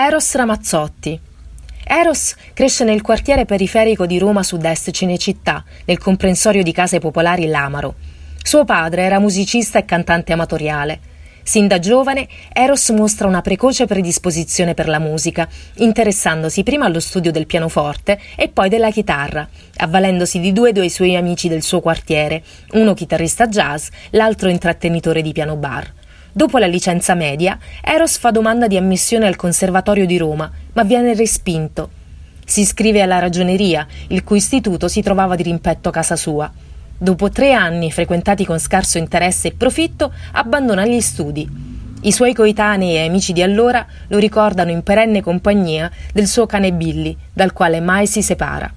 Eros Ramazzotti. Eros cresce nel quartiere periferico di Roma Sud-Est Cinecittà, nel comprensorio di case popolari L'Amaro. Suo padre era musicista e cantante amatoriale. Sin da giovane, Eros mostra una precoce predisposizione per la musica, interessandosi prima allo studio del pianoforte e poi della chitarra, avvalendosi di due dei suoi amici del suo quartiere, uno chitarrista jazz, l'altro intrattenitore di piano bar. Dopo la licenza media, Eros fa domanda di ammissione al Conservatorio di Roma, ma viene respinto. Si iscrive alla ragioneria, il cui istituto si trovava di rimpetto a casa sua. Dopo tre anni frequentati con scarso interesse e profitto, abbandona gli studi. I suoi coetanei e amici di allora lo ricordano in perenne compagnia del suo cane Billy, dal quale mai si separa.